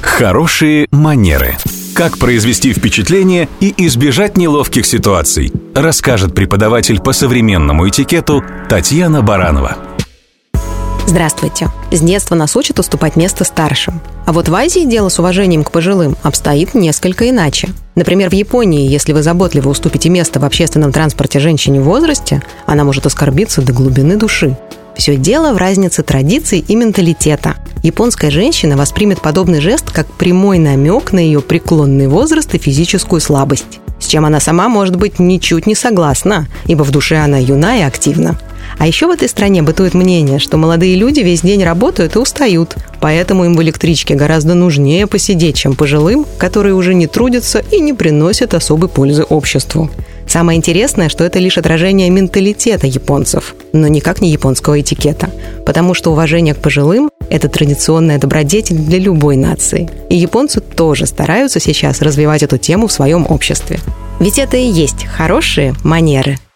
Хорошие манеры. Как произвести впечатление и избежать неловких ситуаций, расскажет преподаватель по современному этикету Татьяна Баранова. Здравствуйте. С детства нас учат уступать место старшим. А вот в Азии дело с уважением к пожилым обстоит несколько иначе. Например, в Японии, если вы заботливо уступите место в общественном транспорте женщине в возрасте, она может оскорбиться до глубины души. Все дело в разнице традиций и менталитета. Японская женщина воспримет подобный жест как прямой намек на ее преклонный возраст и физическую слабость, с чем она сама может быть ничуть не согласна, ибо в душе она юна и активна. А еще в этой стране бытует мнение, что молодые люди весь день работают и устают, поэтому им в электричке гораздо нужнее посидеть, чем пожилым, которые уже не трудятся и не приносят особой пользы обществу. Самое интересное, что это лишь отражение менталитета японцев, но никак не японского этикета, потому что уважение к пожилым – это традиционная добродетель для любой нации. И японцы тоже стараются сейчас развивать эту тему в своем обществе. Ведь это и есть хорошие манеры –